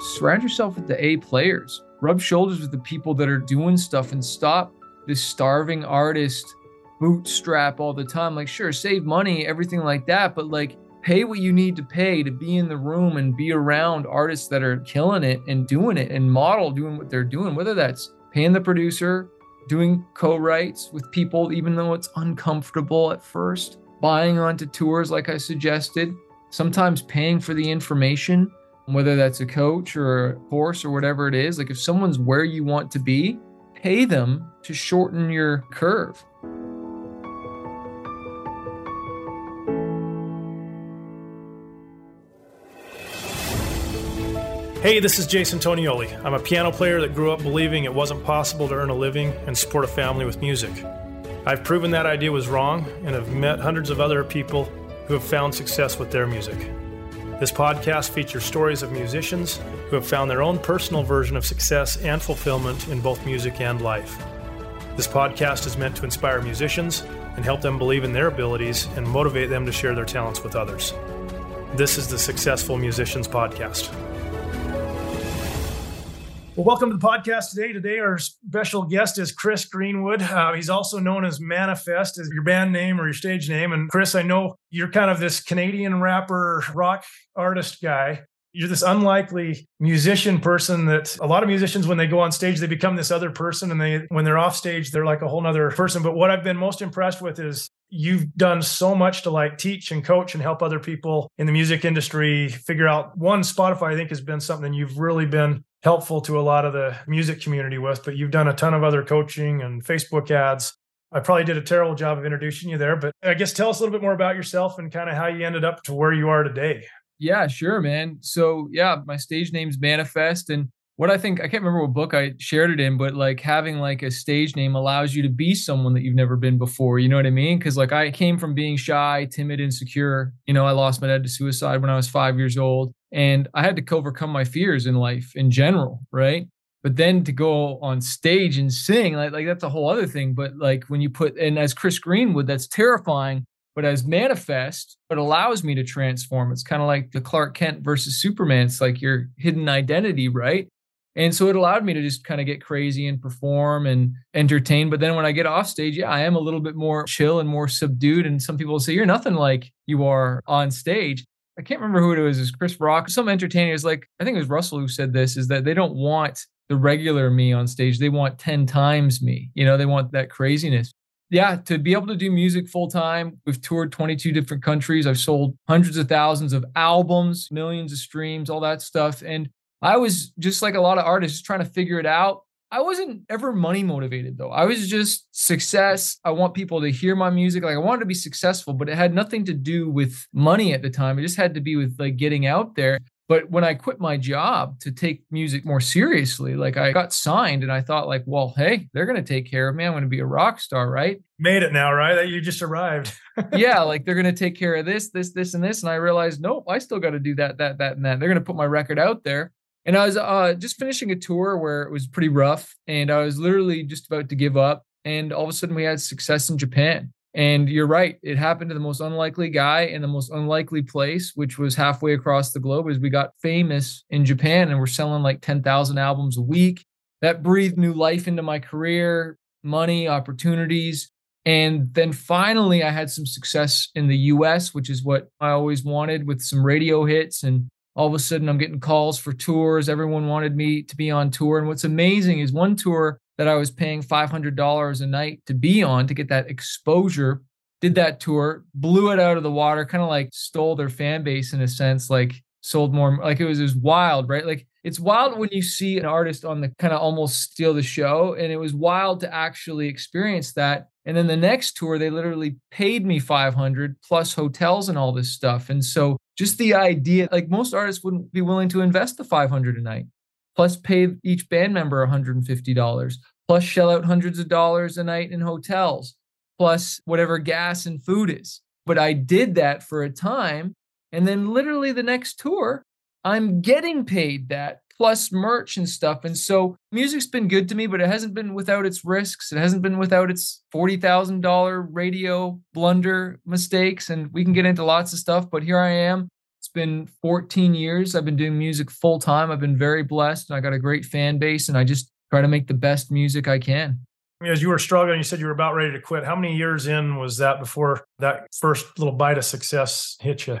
surround yourself with the A players. Rub shoulders with the people that are doing stuff and stop this starving artist bootstrap all the time. Like, sure, save money, everything like that, but like, pay what you need to pay to be in the room and be around artists that are killing it and doing it and model doing what they're doing, whether that's paying the producer, doing co writes with people, even though it's uncomfortable at first, buying onto tours like I suggested, sometimes paying for the information, whether that's a coach or a course or whatever it is. Like if someone's where you want to be, pay them to shorten your curve. Hey, this is Jason Tonioli. I'm a piano player that grew up believing it wasn't possible to earn a living and support a family with music. I've proven that idea was wrong and have met hundreds of other people who have found success with their music. This podcast features stories of musicians who have found their own personal version of success and fulfillment in both music and life. This podcast is meant to inspire musicians and help them believe in their abilities and motivate them to share their talents with others. This is the Successful Musicians Podcast. Well, welcome to the podcast today. Today, our special guest is Chris Greenwood. Uh, he's also known as Manafest, as your band name or your stage name. And Chris, I know you're kind of this Canadian rapper, rock artist guy. You're this unlikely musician person that a lot of musicians, when they go on stage, they become this other person. And they, when they're off stage, they're like a whole other person. But what I've been most impressed with is you've done so much to like teach and coach and help other people in the music industry figure out one spotify i think has been something you've really been helpful to a lot of the music community with, but you've done a ton of other coaching and Facebook ads. I probably did a terrible job of introducing you there, but I guess tell us a little bit more about yourself and kind of how you ended up to where you are today. Yeah, sure, man. So, yeah, my stage name's Manafest. And what I think, I can't remember what book I shared it in, but like having like a stage name allows you to be someone that you've never been before. You know what I mean? Cause like I came from being shy, timid, insecure. You know, I lost my dad to suicide when I was five years old and I had to overcome my fears in life in general. Right. But then to go on stage and sing, like, like that's a whole other thing. But like when you put, and as Chris Greenwood, that's terrifying but as Manafest, it allows me to transform. It's kind of like the Clark Kent versus Superman. It's like your hidden identity, right? And so it allowed me to just kind of get crazy and perform and entertain. But then when I get off stage, yeah, I am a little bit more chill and more subdued. And some people say, You're nothing like you are on stage. I can't remember who it was. Is Chris Rock? Some entertainers, like I think it was Russell who said this, is that they don't want the regular me on stage. They want 10 times me. You know, they want that craziness. Yeah, to be able to do music full time, we've toured 22 different countries. I've sold hundreds of thousands of albums, millions of streams, all that stuff. And I was just like a lot of artists trying to figure it out. I wasn't ever money motivated though. I was just success. I want people to hear my music. Like I wanted to be successful, but it had nothing to do with money at the time. It just had to be with like getting out there. But when I quit my job to take music more seriously, like I got signed and I thought like, well, hey, they're going to take care of me. I'm going to be a rock star, right? Made it now, right? You just arrived. yeah, like they're going to take care of this, this, this, and this. And I realized, nope, I still got to do that, that, that, and that. They're going to put my record out there. And I was uh, just finishing a tour where it was pretty rough, and I was literally just about to give up. And all of a sudden, we had success in Japan. And you're right, it happened to the most unlikely guy in the most unlikely place, which was halfway across the globe. As we got famous in Japan, and we're selling like 10,000 albums a week. That breathed new life into my career, money, opportunities. And then finally, I had some success in the US, which is what I always wanted with some radio hits and all of a sudden I'm getting calls for tours. Everyone wanted me to be on tour. And what's amazing is one tour that I was paying $500 a night to be on to get that exposure, did that tour, blew it out of the water, kind of like stole their fan base in a sense, like sold more, like it was, it was wild, right? Like it's wild when you see an artist on the kind of almost steal the show. And it was wild to actually experience that. And then the next tour, they literally paid me 500 plus hotels and all this stuff. And so just the idea like most artists wouldn't be willing to invest the 500 a night plus pay each band member $150 plus shell out hundreds of dollars a night in hotels plus whatever gas and food is but i did that for a time and then literally the next tour i'm getting paid that plus merch and stuff. And so music's been good to me, but it hasn't been without its risks. It hasn't been without its $40,000 radio blunder mistakes. And we can get into lots of stuff, but here I am It's been 14 years. I've been doing music full time. I've been very blessed and I got a great fan base and I just try to make the best music I can. As you were struggling, you said you were about ready to quit. How many years in was that before that first little bite of success hit you?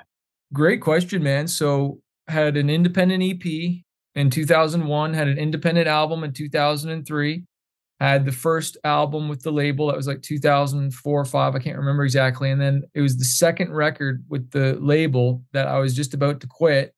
Great question, man. So, had an independent EP in 2001, had an independent album in 2003, had the first album with the label that was like 2004 or 5 i can't remember exactly and then it was the second record with the label that i was just about to quit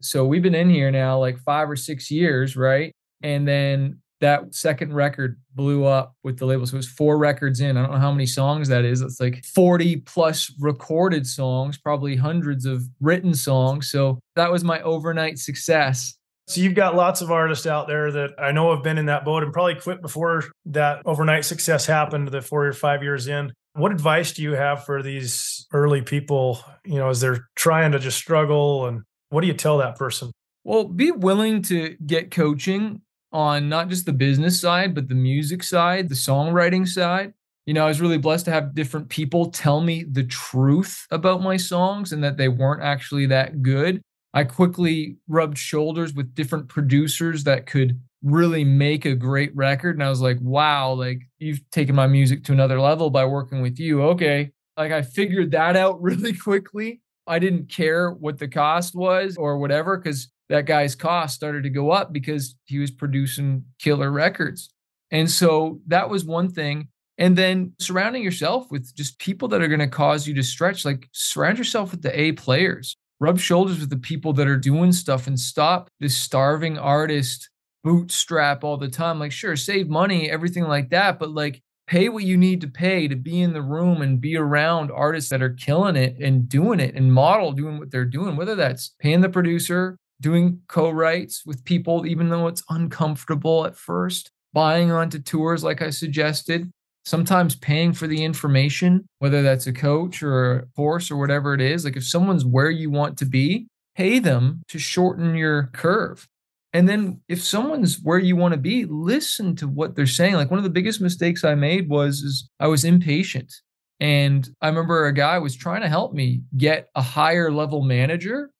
so we've been in here now like five or six years right and then that second record blew up with the label so it was four records in i don't know how many songs that is it's like 40 plus recorded songs probably hundreds of written songs so that was my overnight success so you've got lots of artists out there that I know have been in that boat and probably quit before that overnight success happened, the four or five years in. What advice do you have for these early people, you know, as they're trying to just struggle? And what do you tell that person? Well, be willing to get coaching on not just the business side, but the music side, the songwriting side. You know, I was really blessed to have different people tell me the truth about my songs and that they weren't actually that good. I quickly rubbed shoulders with different producers that could really make a great record. And I was like, wow, like you've taken my music to another level by working with you. Okay. Like I figured that out really quickly. I didn't care what the cost was or whatever, because that guy's cost started to go up because he was producing killer records. And so that was one thing. And then surrounding yourself with just people that are going to cause you to stretch, like surround yourself with the A players rub shoulders with the people that are doing stuff and stop this starving artist bootstrap all the time. Like, sure, save money, everything like that, but like pay what you need to pay to be in the room and be around artists that are killing it and doing it and model doing what they're doing, whether that's paying the producer, doing co writes with people, even though it's uncomfortable at first, buying onto tours like I suggested, sometimes paying for the information, whether that's a coach or a course or whatever it is. Like if someone's where you want to be, pay them to shorten your curve. And then if someone's where you want to be, listen to what they're saying. Like one of the biggest mistakes I made was is I was impatient. And I remember a guy was trying to help me get a higher level manager.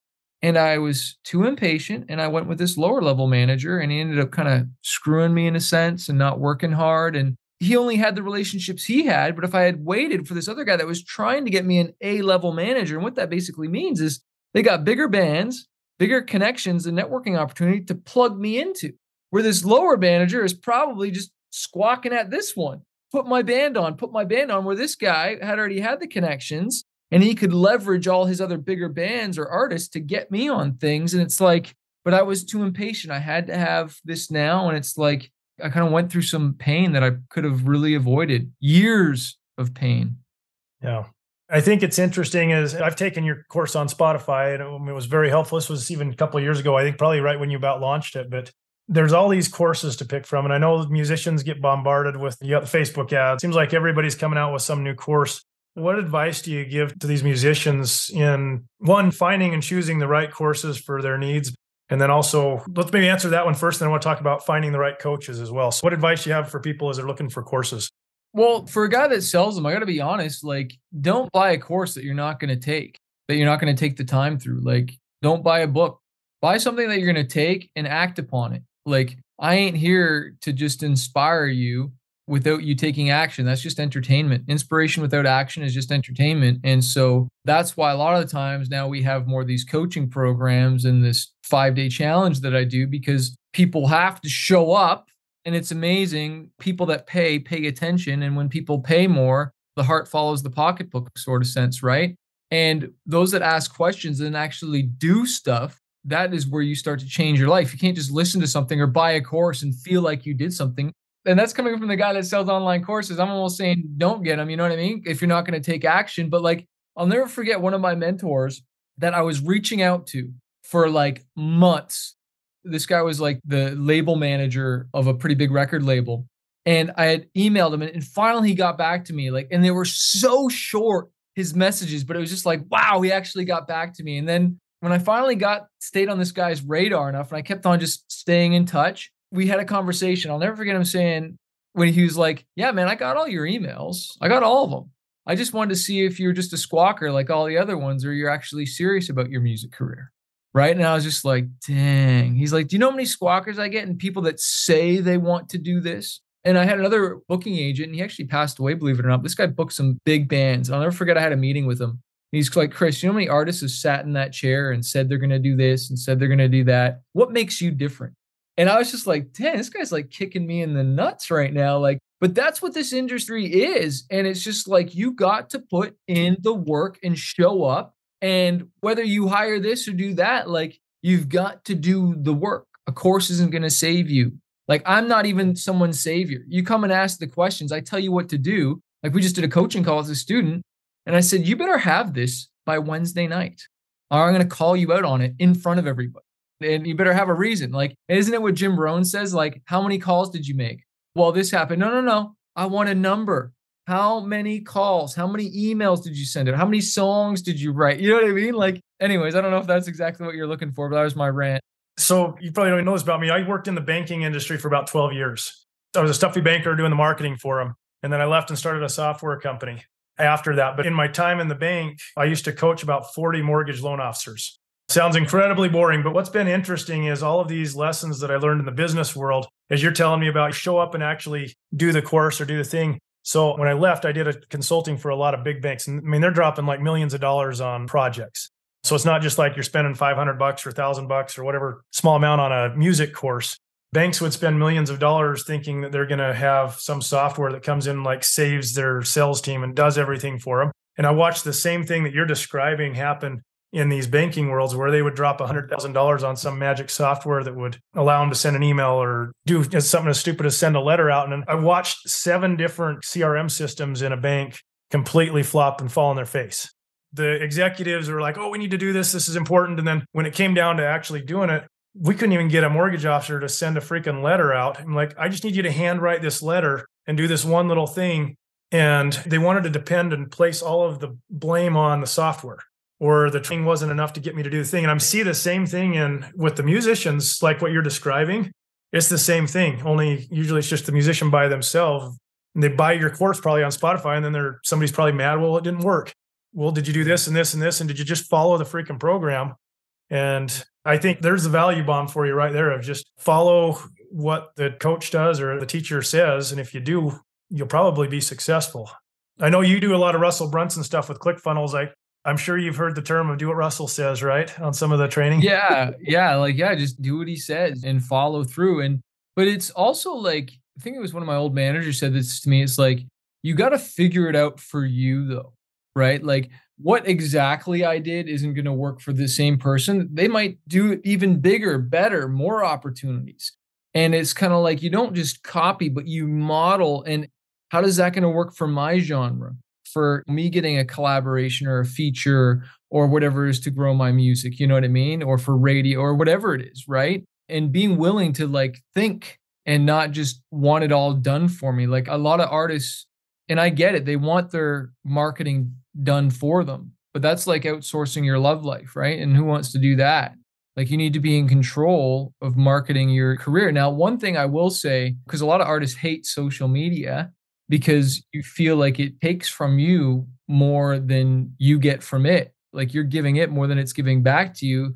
And I was too impatient and I went with this lower level manager and he ended up kind of screwing me in a sense and not working hard. And he only had the relationships he had. But if I had waited for this other guy that was trying to get me an A level manager, and what that basically means is they got bigger bands, bigger connections, and networking opportunity to plug me into. Where this lower manager is probably just squawking at this one. Put my band on, put my band on, where this guy had already had the connections and he could leverage all his other bigger bands or artists to get me on things. And it's like, but I was too impatient. I had to have this now. And it's like, I kind of went through some pain that I could have really avoided years of pain. Yeah. I think it's interesting is I've taken your course on Spotify and it was very helpful. This was even a couple years ago, I think probably right when you about launched it, but there's all these courses to pick from. And I know musicians get bombarded with you got the Facebook ads. Seems like everybody's coming out with some new course. What advice do you give to these musicians in one, finding and choosing the right courses for their needs, and then also, let's maybe answer that one first. Then I want to talk about finding the right coaches as well. So, what advice do you have for people as they're looking for courses? Well, for a guy that sells them, I got to be honest. Like, don't buy a course that you're not going to take, that you're not going to take the time through. Like, don't buy a book. Buy something that you're going to take and act upon it. Like, I ain't here to just inspire you without you taking action. That's just entertainment. Inspiration without action is just entertainment. And so that's why a lot of the times now we have more of these coaching programs and this five day challenge that I do because people have to show up. And it's amazing. People that pay, pay attention. And when people pay more, the heart follows the pocketbook, sort of sense, right? And those that ask questions and actually do stuff, that is where you start to change your life. You can't just listen to something or buy a course and feel like you did something and that's coming from the guy that sells online courses. I'm almost saying don't get them, you know what I mean? If you're not going to take action. But like, I'll never forget one of my mentors that I was reaching out to for like months. This guy was like the label manager of a pretty big record label. And I had emailed him, and, and finally he got back to me. Like, and they were so short, his messages, but it was just like, wow, he actually got back to me. And then when I finally got stayed on this guy's radar enough, and I kept on just staying in touch, we had a conversation. I'll never forget him saying when he was like, "Yeah, man, I got all your emails. I got all of them." I just wanted to see if you're just a squawker like all the other ones, or you're actually serious about your music career. Right. And I was just like, dang. He's like, Do you know how many squawkers I get and people that say they want to do this? And I had another booking agent, and he actually passed away, believe it or not. This guy booked some big bands. I'll never forget I had a meeting with him. He's like, Chris, you know how many artists have sat in that chair and said they're going to do this and said they're going to do that? What makes you different? And I was just like, damn, this guy's like kicking me in the nuts right now. Like, but that's what this industry is. And it's just like you got to put in the work and show up. And whether you hire this or do that, like you've got to do the work. A course isn't going to save you. Like I'm not even someone's savior. You come and ask the questions, I tell you what to do. Like we just did a coaching call with a student, and I said, You better have this by Wednesday night. Or I'm going to call you out on it in front of everybody. And you better have a reason. Like, isn't it what Jim Rohn says? Like, how many calls did you make? Well, this happened. No, no, no. I want a number. How many calls? How many emails did you send out? How many songs did you write? You know what I mean? Like, anyways, I don't know if that's exactly what you're looking for, but that was my rant. So you probably don't know this about me. I worked in the banking industry for about 12 years. I was a stuffy banker doing the marketing for them. And then I left and started a software company after that. But in my time in the bank, I used to coach about 40 mortgage loan officers. Sounds incredibly boring, but what's been interesting is all of these lessons that I learned in the business world, as you're telling me about, show up and actually do the course or do the thing. So when I left, I did a consulting for a lot of big banks. And I mean, they're dropping like millions of dollars on projects. So it's not just like you're spending 500 bucks or 1000 bucks or whatever small amount on a music course. Banks would spend millions of dollars thinking that they're going to have some software that comes in like saves their sales team and does everything for them. And I watched the same thing that you're describing happen in these banking worlds where they would drop $100,000 on some magic software that would allow them to send an email or do something as stupid as send a letter out. And I watched seven different CRM systems in a bank completely flop and fall on their face the executives were like, oh, we need to do this. This is important. And then when it came down to actually doing it, we couldn't even get a mortgage officer to send a freaking letter out. I'm like, I just need you to handwrite this letter and do this one little thing. And they wanted to depend and place all of the blame on the software or the training wasn't enough to get me to do the thing. And I see the same thing in with the musicians, like what you're describing. It's the same thing, only usually it's just the musician by themselves. And they buy your course probably on Spotify, and then they're somebody's probably mad. Well, it didn't work well, did you do this and this and this? And did you just follow the freaking program? And I think there's the value bomb for you right there of just follow what the coach does or the teacher says. And if you do, you'll probably be successful. I know you do a lot of Russell Brunson stuff with ClickFunnels. I I'm sure you've heard the term of do what Russell says, right? On some of the training. Yeah. Yeah. Like, yeah, just do what he says and follow through. And, but it's also like, I think it was one of my old managers said this to me. It's like, you got to figure it out for you though right? Like what exactly I did isn't going to work for the same person. They might do even bigger, better, more opportunities. And it's kind of like you don't just copy, but you model. And how does that going to work for my genre? For me getting a collaboration or a feature or whatever is to grow my music, you know what I mean? Or for radio or whatever it is, right? And being willing to like think and not just want it all done for me. Like a lot of artists, and I get it, they want their marketing done for them. But that's like outsourcing your love life, right? And who wants to do that? Like you need to be in control of marketing your career. Now, one thing I will say, because a lot of artists hate social media because you feel like it takes from you more than you get from it. Like you're giving it more than it's giving back to you.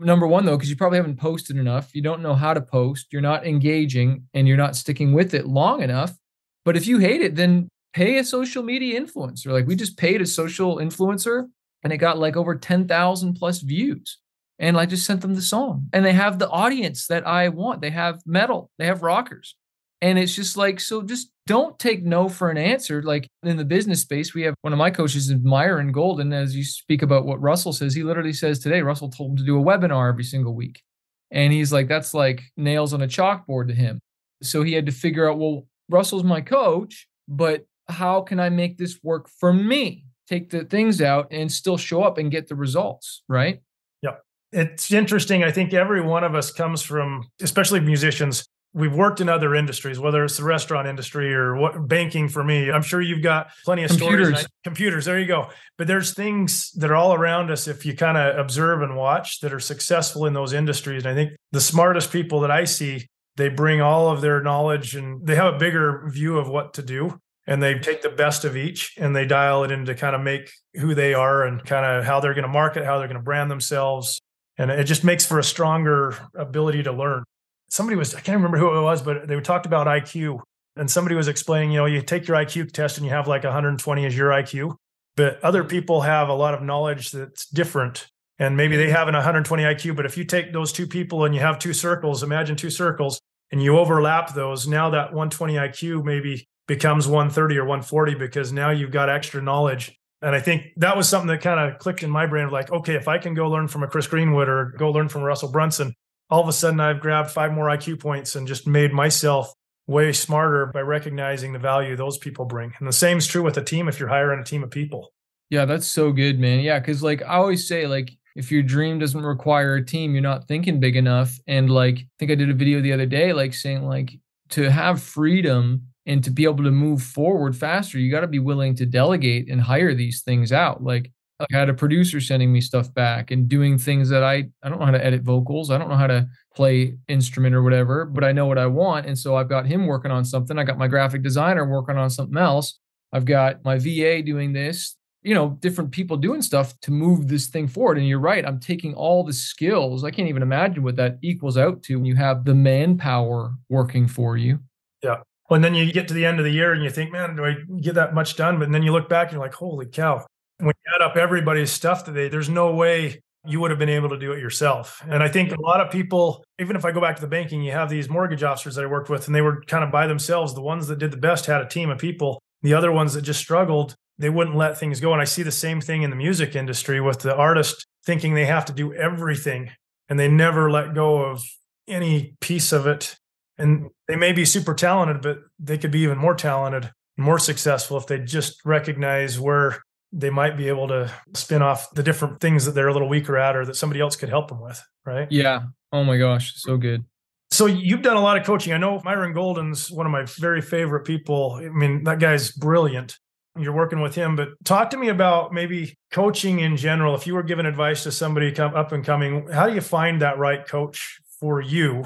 Number one, though, because you probably haven't posted enough. You don't know how to post. You're not engaging and you're not sticking with it long enough. But if you hate it, then pay a social media influencer. Like we just paid a social influencer and it got like over 10,000 plus views. And I just sent them the song. And they have the audience that I want. They have metal, they have rockers. And it's just like, so just don't take no for an answer. Like in the business space, we have one of my coaches is Myron Golden. As you speak about what Russell says, he literally says today, Russell told him to do a webinar every single week. And he's like, that's like nails on a chalkboard to him. So he had to figure out, well, Russell's my coach, but how can I make this work for me? Take the things out and still show up and get the results, right? Yep. It's interesting. I think every one of us comes from, especially musicians, we've worked in other industries, whether it's the restaurant industry or what banking for me. I'm sure you've got plenty of computers. stories. Computers, there you go. But there's things that are all around us if you kind of observe and watch that are successful in those industries. And I think the smartest people that I see, they bring all of their knowledge and they have a bigger view of what to do and they take the best of each and they dial it in to kind of make who they are and kind of how they're going to market, how they're going to brand themselves. And it just makes for a stronger ability to learn. Somebody was, I can't remember who it was, but they talked about IQ. And somebody was explaining, you know, you take your IQ test and you have like 120 as your IQ, but other mm-hmm. people have a lot of knowledge that's different. And maybe they mm-hmm. have an 120 IQ, but if you take those two people and you have two circles, imagine two circles, and you overlap those, now that 120 IQ maybe becomes 130 or 140 because now you've got extra knowledge. And I think that was something that kind of clicked in my brain of like, okay, if I can go learn from a Chris Greenwood or go learn from Russell Brunson, all of a sudden I've grabbed five more IQ points and just made myself way smarter by recognizing the value those people bring. And the same is true with a team if you're hiring a team of people. Yeah, that's so good, man. Yeah, cuz like I always say like if your dream doesn't require a team, you're not thinking big enough. And like I think I did a video the other day like saying like to have freedom and to be able to move forward faster you got to be willing to delegate and hire these things out like I had a producer sending me stuff back and doing things that I I don't know how to edit vocals. I don't know how to play instrument or whatever, but I know what I want. And so I've got him working on something. I got my graphic designer working on something else. I've got my VA doing this, you know, different people doing stuff to move this thing forward. And you're right. I'm taking all the skills. I can't even imagine what that equals out to when you have the manpower working for you. Yeah. Well, and then you get to the end of the year and you think, man, do I get that much done? But then you look back and you're like, holy cow. When you add up everybody's stuff today, there's no way you would have been able to do it yourself. And I think a lot of people, even if I go back to the banking, you have these mortgage officers that I worked with and they were kind of by themselves. The ones that did the best had a team of people. The other ones that just struggled, they wouldn't let things go. And I see the same thing in the music industry with the artist thinking they have to do everything and they never let go of any piece of it and they may be super talented, but they could be even more talented, more successful if they just recognize where they might be able to spin off the different things that they're a little weaker at or that somebody else could help them with. Right. Yeah. Oh my gosh. So good. So you've done a lot of coaching. I know Myron Golden's one of my very favorite people. I mean, that guy's brilliant. You're working with him, but talk to me about maybe coaching in general. If you were giving advice to somebody come up and coming, how do you find that right coach for you?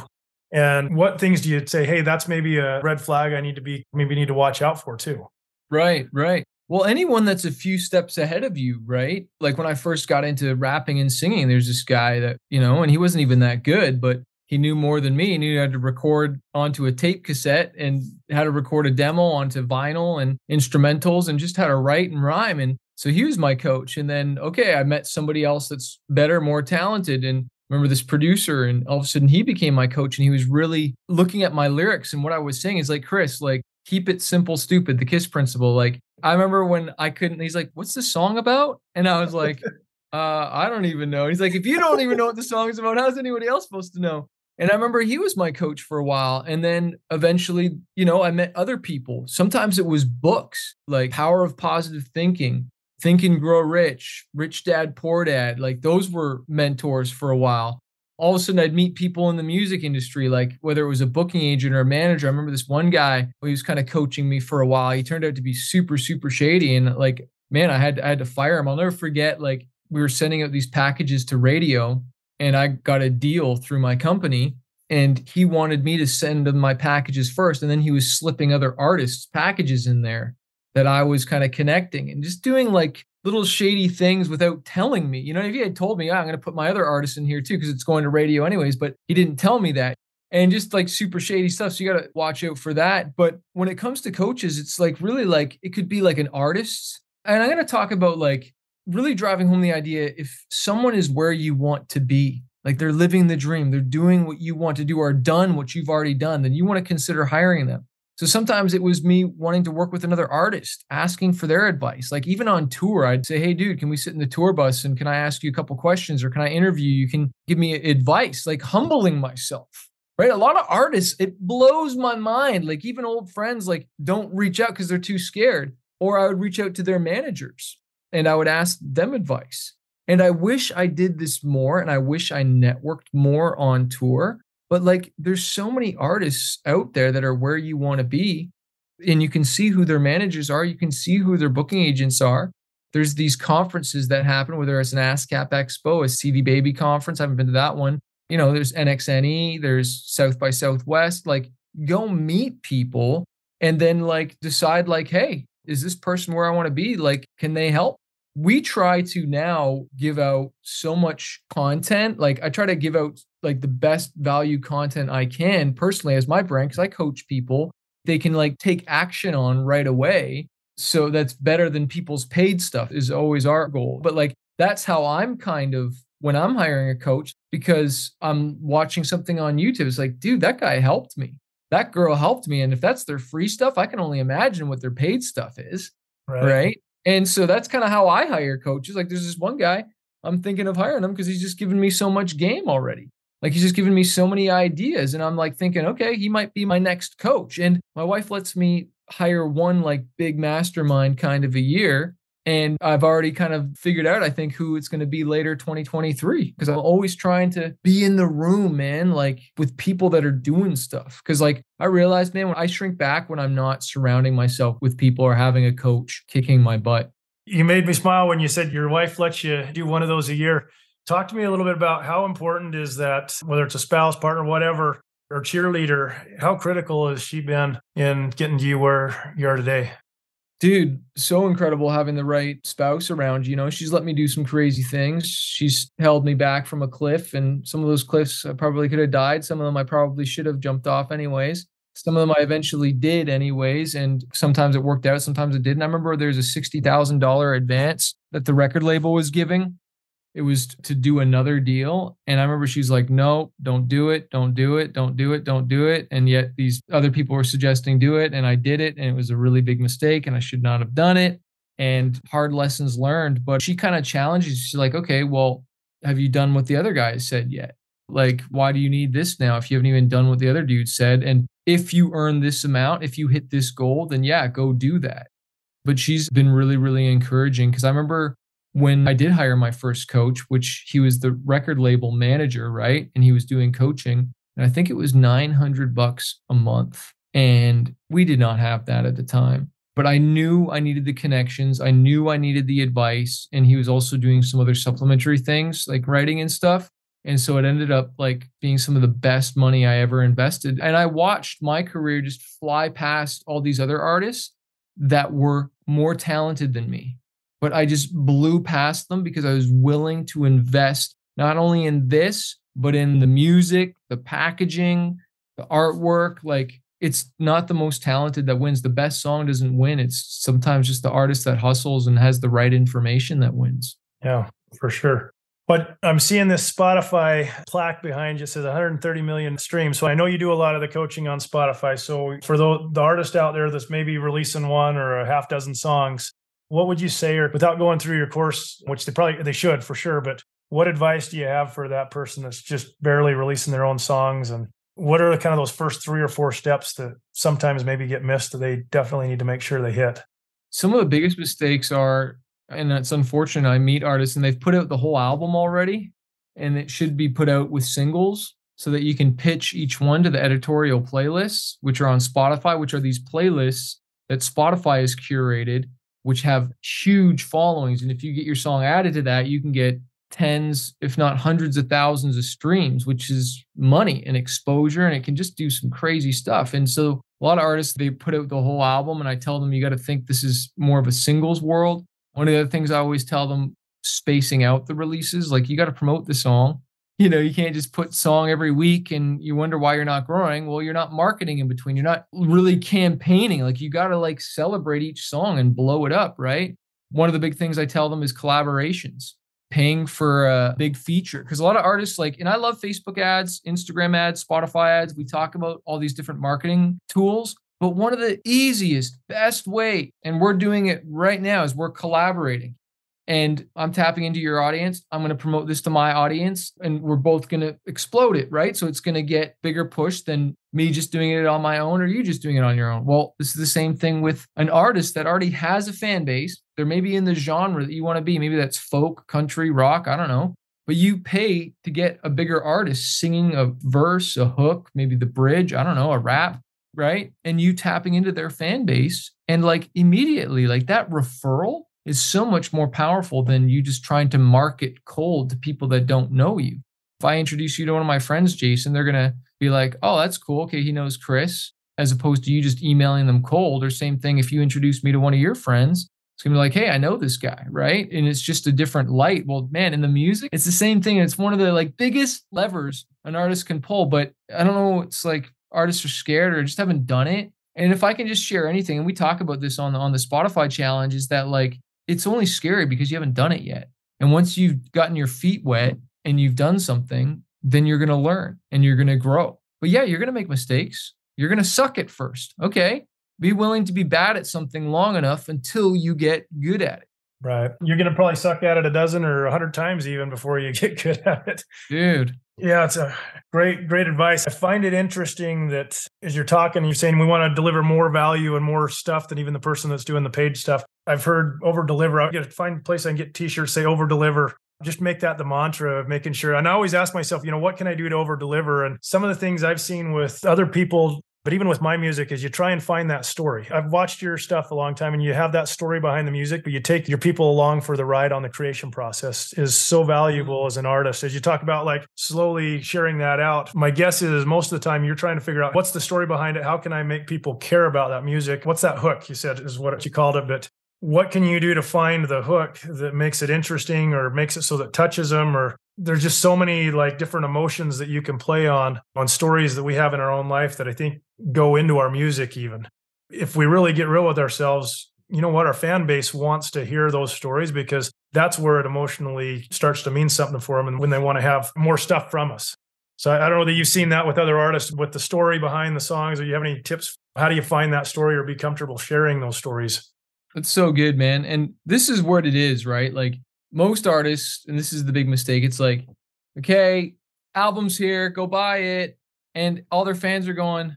And what things do you say, hey, that's maybe a red flag I need to be, maybe need to watch out for too? Right, right. Well, anyone that's a few steps ahead of you, right? Like when I first got into rapping and singing, there's this guy that, you know, and he wasn't even that good, but he knew more than me. and He how to record onto a tape cassette and how to record a demo onto vinyl and instrumentals and just how to write and rhyme. And so he was my coach. And then, okay, I met somebody else that's better, more talented. And remember this producer and all of a sudden he became my coach and he was really looking at my lyrics and what I was saying is like Chris like keep it simple stupid the kiss principle like I remember when I couldn't he's like what's the song about? And I was like uh I don't even know. He's like if you don't even know what the song is about how's anybody else supposed to know? And I remember he was my coach for a while and then eventually you know I met other people. Sometimes it was books like power of positive thinking Think and Grow Rich, Rich Dad Poor Dad, like those were mentors for a while. All of a sudden, I'd meet people in the music industry, like whether it was a booking agent or a manager. I remember this one guy he was kind of coaching me for a while. He turned out to be super, super shady, and like, man, I had I had to fire him. I'll never forget. Like, we were sending out these packages to radio, and I got a deal through my company, and he wanted me to send them my packages first, and then he was slipping other artists' packages in there that I was kind of connecting and just doing like little shady things without telling me. You know, if he had told me, oh, I'm going to put my other artist in here too because it's going to radio anyways, but he didn't tell me that. And just like super shady stuff. So you got to watch out for that. But when it comes to coaches, it's like really like it could be like an artist. And I'm going to talk about like really driving home the idea if someone is where you want to be, like they're living the dream, they're doing what you want to do or done what you've already done, then you want to consider hiring them. So sometimes it was me wanting to work with another artist, asking for their advice. Like even on tour, I'd say, Hey, dude, can we sit in the tour bus and can I ask you a couple questions or can I interview you? Can give me advice, like humbling myself. Right. A lot of artists, it blows my mind. Like even old friends, like don't reach out because they're too scared. Or I would reach out to their managers and I would ask them advice. And I wish I did this more and I wish I networked more on tour but like there's so many artists out there that are where you want to be and you can see who their managers are you can see who their booking agents are there's these conferences that happen whether it's an ascap expo a cd baby conference i haven't been to that one you know there's nxne there's south by southwest like go meet people and then like decide like, hey, is this person where I want to be? Like, can they help? We try to now give out so much content. Like I try to give out like the best value content I can personally as my brand because I coach people. They can like take action on right away. So that's better than people's paid stuff is always our goal. But like that's how I'm kind of when I'm hiring a coach because I'm watching something on YouTube. It's like, dude, that guy helped me that girl helped me. And if that's their free stuff, I can only imagine what their paid stuff is. Right. right? And so that's kind of how I hire coaches. Like there's this one guy I'm thinking of hiring him because he's just given me so much game already. Like he's just given me so many ideas. And I'm like thinking, okay, he might be my next coach. And my wife lets me hire one like big mastermind kind of a year. And I've already kind of figured out, I think, who it's going to be later 2023. Because I'm always trying to be in the room, man, like with people that are doing stuff. Because, like, I realized, man, when I shrink back when I'm not surrounding myself with people or having a coach kicking my butt. You made me smile when you said your wife lets you do one of those a year. Talk to me a little bit about how important is that, whether it's a spouse, partner, whatever, or cheerleader, how critical has she been in getting you where you are today? dude, so incredible having the right spouse around. You know, she's let me do some crazy things. She's held me back from a cliff, and some of those cliffs I probably could have died. Some of them I probably should have jumped off anyways. Some of them I eventually did anyways, and sometimes it worked out, sometimes it didn't. I remember there's a sixty thousand dollar advance that the record label was giving it was to do another deal. And I remember she's like, no, don't do it. Don't do it. Don't do it. Don't do it. And yet these other people were suggesting do it. And I did it. And it was a really big mistake. And I should not have done it. And hard lessons learned. But she kind of challenges. She's like, okay, well, have you done what the other guys said yet? Like, why do you need this now if you haven't even done what the other dude said? And if you earn this amount, if you hit this goal, then yeah, go do that. But she's been really, really encouraging because I remember when I did hire my first coach, which he was the record label manager, right? And he was doing coaching. And I think it was 900 bucks a month. And we did not have that at the time. But I knew I needed the connections. I knew I needed the advice. And he was also doing some other supplementary things like writing and stuff. And so it ended up like being some of the best money I ever invested. And I watched my career just fly past all these other artists that were more talented than me but I just blew past them because I was willing to invest not only in this, but in the music, the packaging, the artwork. Like it's not the most talented that wins. The best song doesn't win. It's sometimes just the artist that hustles and has the right information that wins. Yeah, for sure. But I'm seeing this Spotify plaque behind you says 130 million streams. So I know you do a lot of the coaching on Spotify. So for the, the artist out there that's maybe releasing one or a half dozen songs, what would you say, or without going through your course, which they probably they should for sure, but what advice do you have for that person that's just barely releasing their own songs? And what are the kind of those first three or four steps that sometimes maybe get missed that they definitely need to make sure they hit? Some of the biggest mistakes are and it's unfortunate i meet artists and they've put out the whole album already and it should be put out with singles so that you can pitch each one to the editorial playlists which are on spotify which are these playlists that spotify has curated which have huge followings. And if you get your song added to that, you can get tens, if not hundreds of thousands of streams, which is money and exposure, and it can just do some crazy stuff. And so a lot of artists, they put out the whole album, and I tell them you got to think this is more of a singles world. One of the other things I always tell them, spacing out the releases, like you got to promote the song you know you can't just put song every week and you wonder why you're not growing. Well you're not marketing in between. You're not really campaigning. Like you got to like celebrate each song and blow it up right? One of the big things i tell them is collaborations paying for a big feature. Because a lot of artists like and i love facebook ads instagram ads spotify ads. We talk about all these different marketing tools. But one of the easiest best way and we're doing it right now is we're collaborating and I'm tapping into your audience. I'm going to promote this to my audience and we're both going to explode it, right? So it's going to get bigger push than me just doing it on my own or you just doing it on your own. Well, this is the same thing with an artist that already has a fan base. They're maybe in the genre that you want to be. Maybe that's folk, country, rock, I don't know. But you pay to get a bigger artist singing a verse, a hook, maybe the bridge, I don't know, a rap, right? And you tapping into their fan base and like immediately, like that referral is so much more powerful than you just trying to market cold to people that don't know you. If I introduce you to one of my friends, Jason, they're going to be like, oh, that's cool. Okay, he knows Chris. as opposed to you just emailing them cold. Or same thing if you introduce me to one of your friends, it's gonna be like, hey, I know this guy, right? And it's just a different light. Well, man, in the music, it's the same thing. It's one of the like biggest levers an artist can pull. But I don't know, it's like artists are scared or just haven't done it. And if I can just share anything, and we talk about this on the on the Spotify challenge, is that like it's only scary because you haven't done it yet. And once you've gotten your feet wet and you've done something, then you're gonna learn and you're gonna grow. But yeah, you're gonna make mistakes. You're gonna suck at first. Okay. Be willing to be bad at something long enough until you get good at it. Right. You're going to probably suck at it a dozen or a hundred times even before you get good at it. Dude. Yeah, it's a great, great advice. I find it interesting that as you're talking, you're saying we want to deliver more value and more stuff than even the person that's doing the paid stuff. I've heard over deliver. I get to find a place I can get t-shirts say over deliver. Just make that the mantra of making sure. And I always ask myself, you know, what can I do to over deliver? And some of the things I've seen with other people but even with my music, is you try and find that story. I've watched your stuff a long time and you have that story behind the music, but you take your people along for the ride on the creation process is so valuable mm-hmm. as an artist. As you talk about like slowly sharing that out, my guess is most of the time you're trying to figure out what's the story behind it? How can I make people care about that music? What's that hook? You said is what you called it, but what can you do to find the hook that makes it interesting or makes it so that touches them or there's just so many like different emotions that you can play on on stories that we have in our own life that I think go into our music even. If we really get real with ourselves, you know what our fan base wants to hear those stories because that's where it emotionally starts to mean something for them and when they want to have more stuff from us. So I don't know that you've seen that with other artists with the story behind the songs or you have any tips how do you find that story or be comfortable sharing those stories? That's so good, man. And this is what it is, right? Like most artists, and this is the big mistake, it's like, okay, album's here, go buy it. And all their fans are going,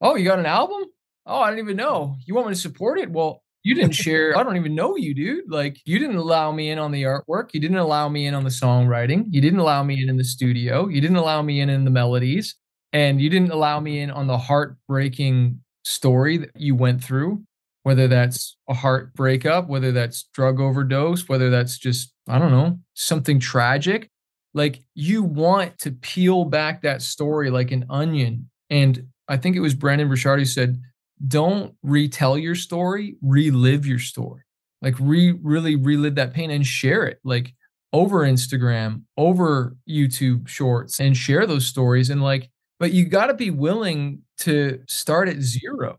Oh, you got an album? Oh, I didn't even know. You want me to support it? Well, you didn't share. I don't even know you, dude. Like, you didn't allow me in on the artwork. You didn't allow me in on the songwriting. You didn't allow me in in the studio. You didn't allow me in in the melodies. And you didn't allow me in on the heartbreaking story that you went through whether that's a heart breakup, whether that's drug overdose, whether that's just, I don't know, something tragic. Like you want to peel back that story like an onion. And I think it was Brandon who said, don't retell your story, relive your story. Like re really relive that pain and share it. Like over Instagram, over YouTube shorts and share those stories. And like, but you got to be willing to start at zero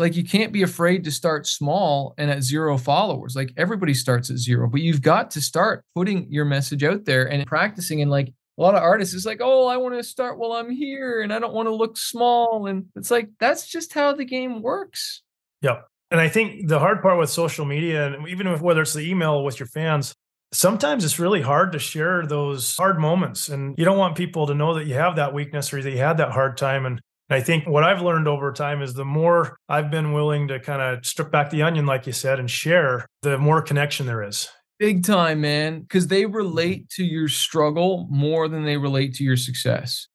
like you can't be afraid to start small and at zero followers. Like everybody starts at zero but you've got to start putting your message out there and practicing. And like a lot of artists is like oh i want to start while i'm here and i don't want to look small. And it's like that's just how the game works. Yeah and i think the hard part with social media and even with whether it's the email with your fans sometimes it's really hard to share those hard moments. And you don't want people to know that you have that weakness or that you had that hard time. And I think what I've learned over time is the more I've been willing to kind of strip back the onion, like you said, and share, the more connection there is. Big time, man, because they mm-hmm. relate to your struggle more than they relate to your success.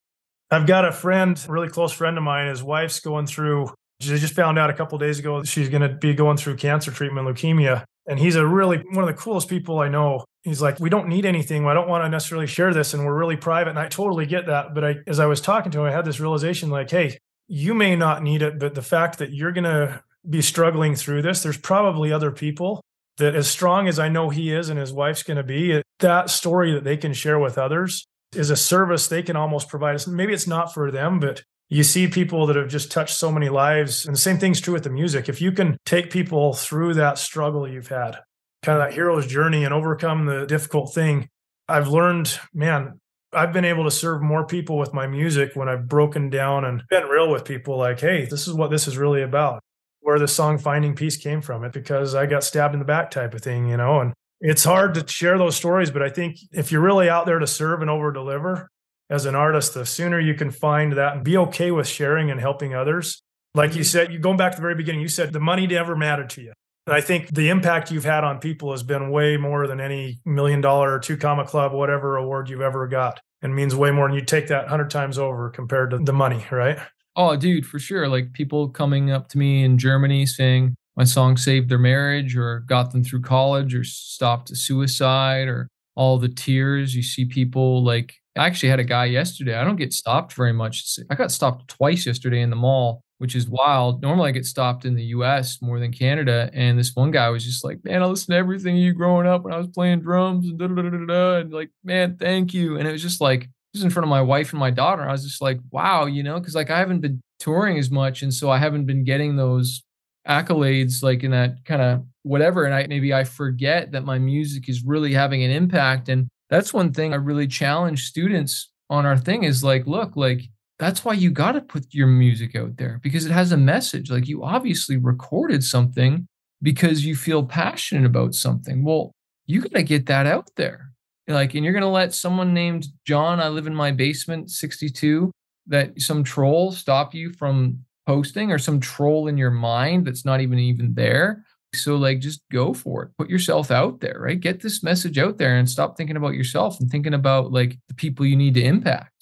I've got a friend, a really close friend of mine. His wife's going through, she just found out a couple days ago she's going to be going through cancer treatment, leukemia. And he's a really one of the coolest people I know. He's like, we don't need anything. I don't want to necessarily share this, and we're really private. And I totally get that. But I, as I was talking to him, I had this realization, like, hey, you may not need it, but the fact that you're going to be struggling through this, there's probably other people that, as strong as I know he is and his wife's going to be, that story that they can share with others is a service they can almost provide. Us. Maybe it's not for them, but you see people that have just touched so many lives. And the same thing's true with the music. If you can take people through that struggle you've had, kind of that hero's journey and overcome the difficult thing, I've learned, man, I've been able to serve more people with my music when I've broken down and been real with people like, hey, this is what this is really about. Where the song Finding Peace came from it because I got stabbed in the back type of thing, you know, and it's hard to share those stories, but I think if you're really out there to serve and over deliver, as an artist, the sooner you can find that and be okay with sharing and helping others. Like you mm-hmm. said, you going back to the very beginning, you said the money never mattered to you. I think the impact you've had on people has been way more than any million dollar or two comma club, whatever award you've ever got. And means way more. And you take that hundred times over compared to the money, right? Oh, dude, for sure. Like people coming up to me in Germany saying my song saved their marriage or got them through college or stopped a suicide or all the tears. You see people like I actually had a guy yesterday. I don't get stopped very much. I got stopped twice yesterday in the mall which is wild. Normally I get stopped in the US more than Canada. And this one guy was just like, Man, I listened to everything you growing up when I was playing drums and da da da da. And like, man, thank you. And it was just like, just in front of my wife and my daughter. I was just like, wow, you know, because like I haven't been touring as much. And so I haven't been getting those accolades like in that kind of whatever. And I maybe I forget that my music is really having an impact. And that's one thing I really challenge students on our thing is like, look, like that's why you got to put your music out there because it has a message. Like you obviously recorded something because you feel passionate about something. Well, you got to get that out there. Like, and you're going to let someone named John, I live in my basement 62, that some troll stop you from posting or some troll in your mind that's not even even there. So like just go for it. Put yourself out there, right? Get this message out there and stop thinking about yourself and thinking about like the people you need to impact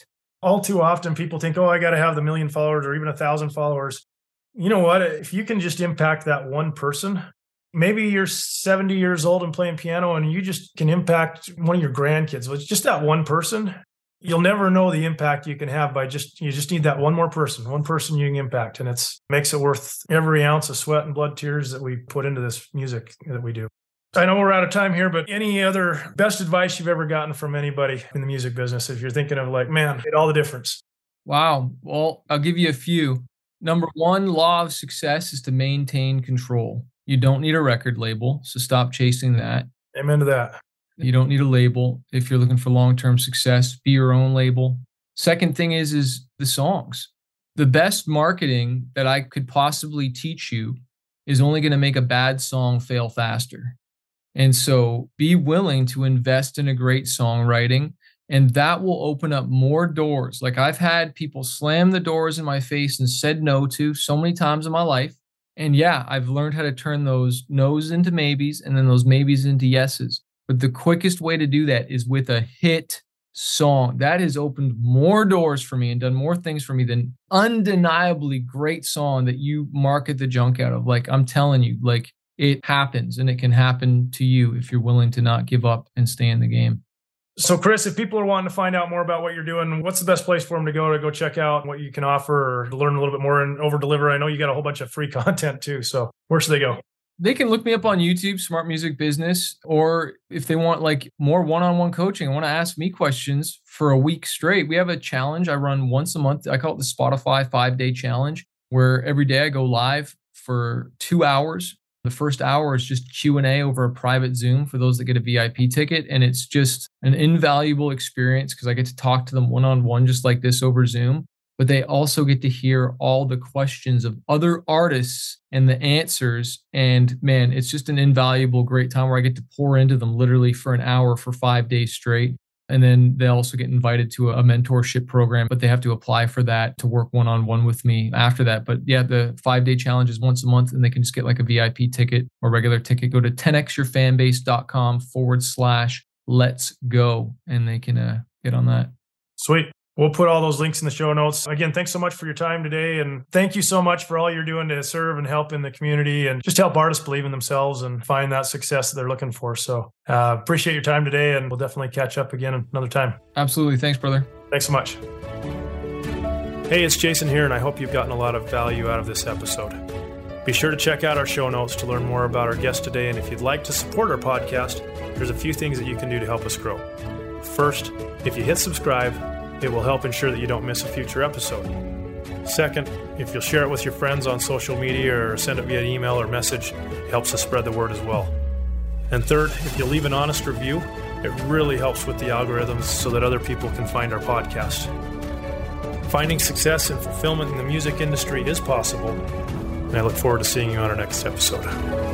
all too often people think, oh, I got to have the million followers or even a thousand followers. You know what? If you can just impact that one person, maybe you're 70 years old and playing piano and you just can impact one of your grandkids. It's just that one person. You'll never know the impact you can have by just you just need that one more person, one person you can impact. And it's makes it worth every ounce of sweat and blood tears that we put into this music that we do. I know we're out of time here, but any other best advice you've ever gotten from anybody in the music business if you're thinking of like, man, made all the difference? Wow. Well, I'll give you a few. Number one law of success is to maintain control. You don't need a record label, so stop chasing that. Amen to that. You don't need a label if you're looking for long-term success. Be your own label. Second thing is is the songs. The best marketing that I could possibly teach you is only going to make a bad song fail faster. And so be willing to invest in a great songwriting, and that will open up more doors. Like I've had people slam the doors in my face and said no to so many times in my life. And yeah, I've learned how to turn those no's into maybes and then those maybes into yeses. But the quickest way to do that is with a hit song. That has opened more doors for me and done more things for me than undeniably great song that you market the junk out of. Like I'm telling you, like it happens and it can happen to you if you're willing to not give up and stay in the game. So, Chris, if people are wanting to find out more about what you're doing, what's the best place for them to go to go check out what you can offer or learn a little bit more and over deliver? I know you got a whole bunch of free content too. So, where should they go? They can look me up on YouTube, Smart Music Business, or if they want like more one on one coaching, want to ask me questions for a week straight. We have a challenge I run once a month. I call it the Spotify five day challenge, where every day I go live for two hours the first hour is just Q&A over a private Zoom for those that get a VIP ticket and it's just an invaluable experience because I get to talk to them one-on-one just like this over Zoom, but they also get to hear all the questions of other artists and the answers and man, it's just an invaluable great time where I get to pour into them literally for an hour for 5 days straight. And then they also get invited to a mentorship program, but they have to apply for that to work one on one with me after that. But yeah, the five day challenge is once a month and they can just get like a VIP ticket or regular ticket. Go to 10xyourfanbase.com forward slash let's go and they can uh, get on that. Sweet. We'll put all those links in the show notes. Again, thanks so much for your time today. And thank you so much for all you're doing to serve and help in the community and just help artists believe in themselves and find that success that they're looking for. So uh, appreciate your time today. And we'll definitely catch up again another time. Absolutely. Thanks, brother. Thanks so much. Hey, it's Jason here, and I hope you've gotten a lot of value out of this episode. Be sure to check out our show notes to learn more about our guest today. And if you'd like to support our podcast, there's a few things that you can do to help us grow. First, if you hit subscribe, it will help ensure that you don't miss a future episode. Second, if you'll share it with your friends on social media or send it via email or message, it helps us spread the word as well. And third, if you'll leave an honest review, it really helps with the algorithms so that other people can find our podcast. Finding success and fulfillment in the music industry is possible, and I look forward to seeing you on our next episode.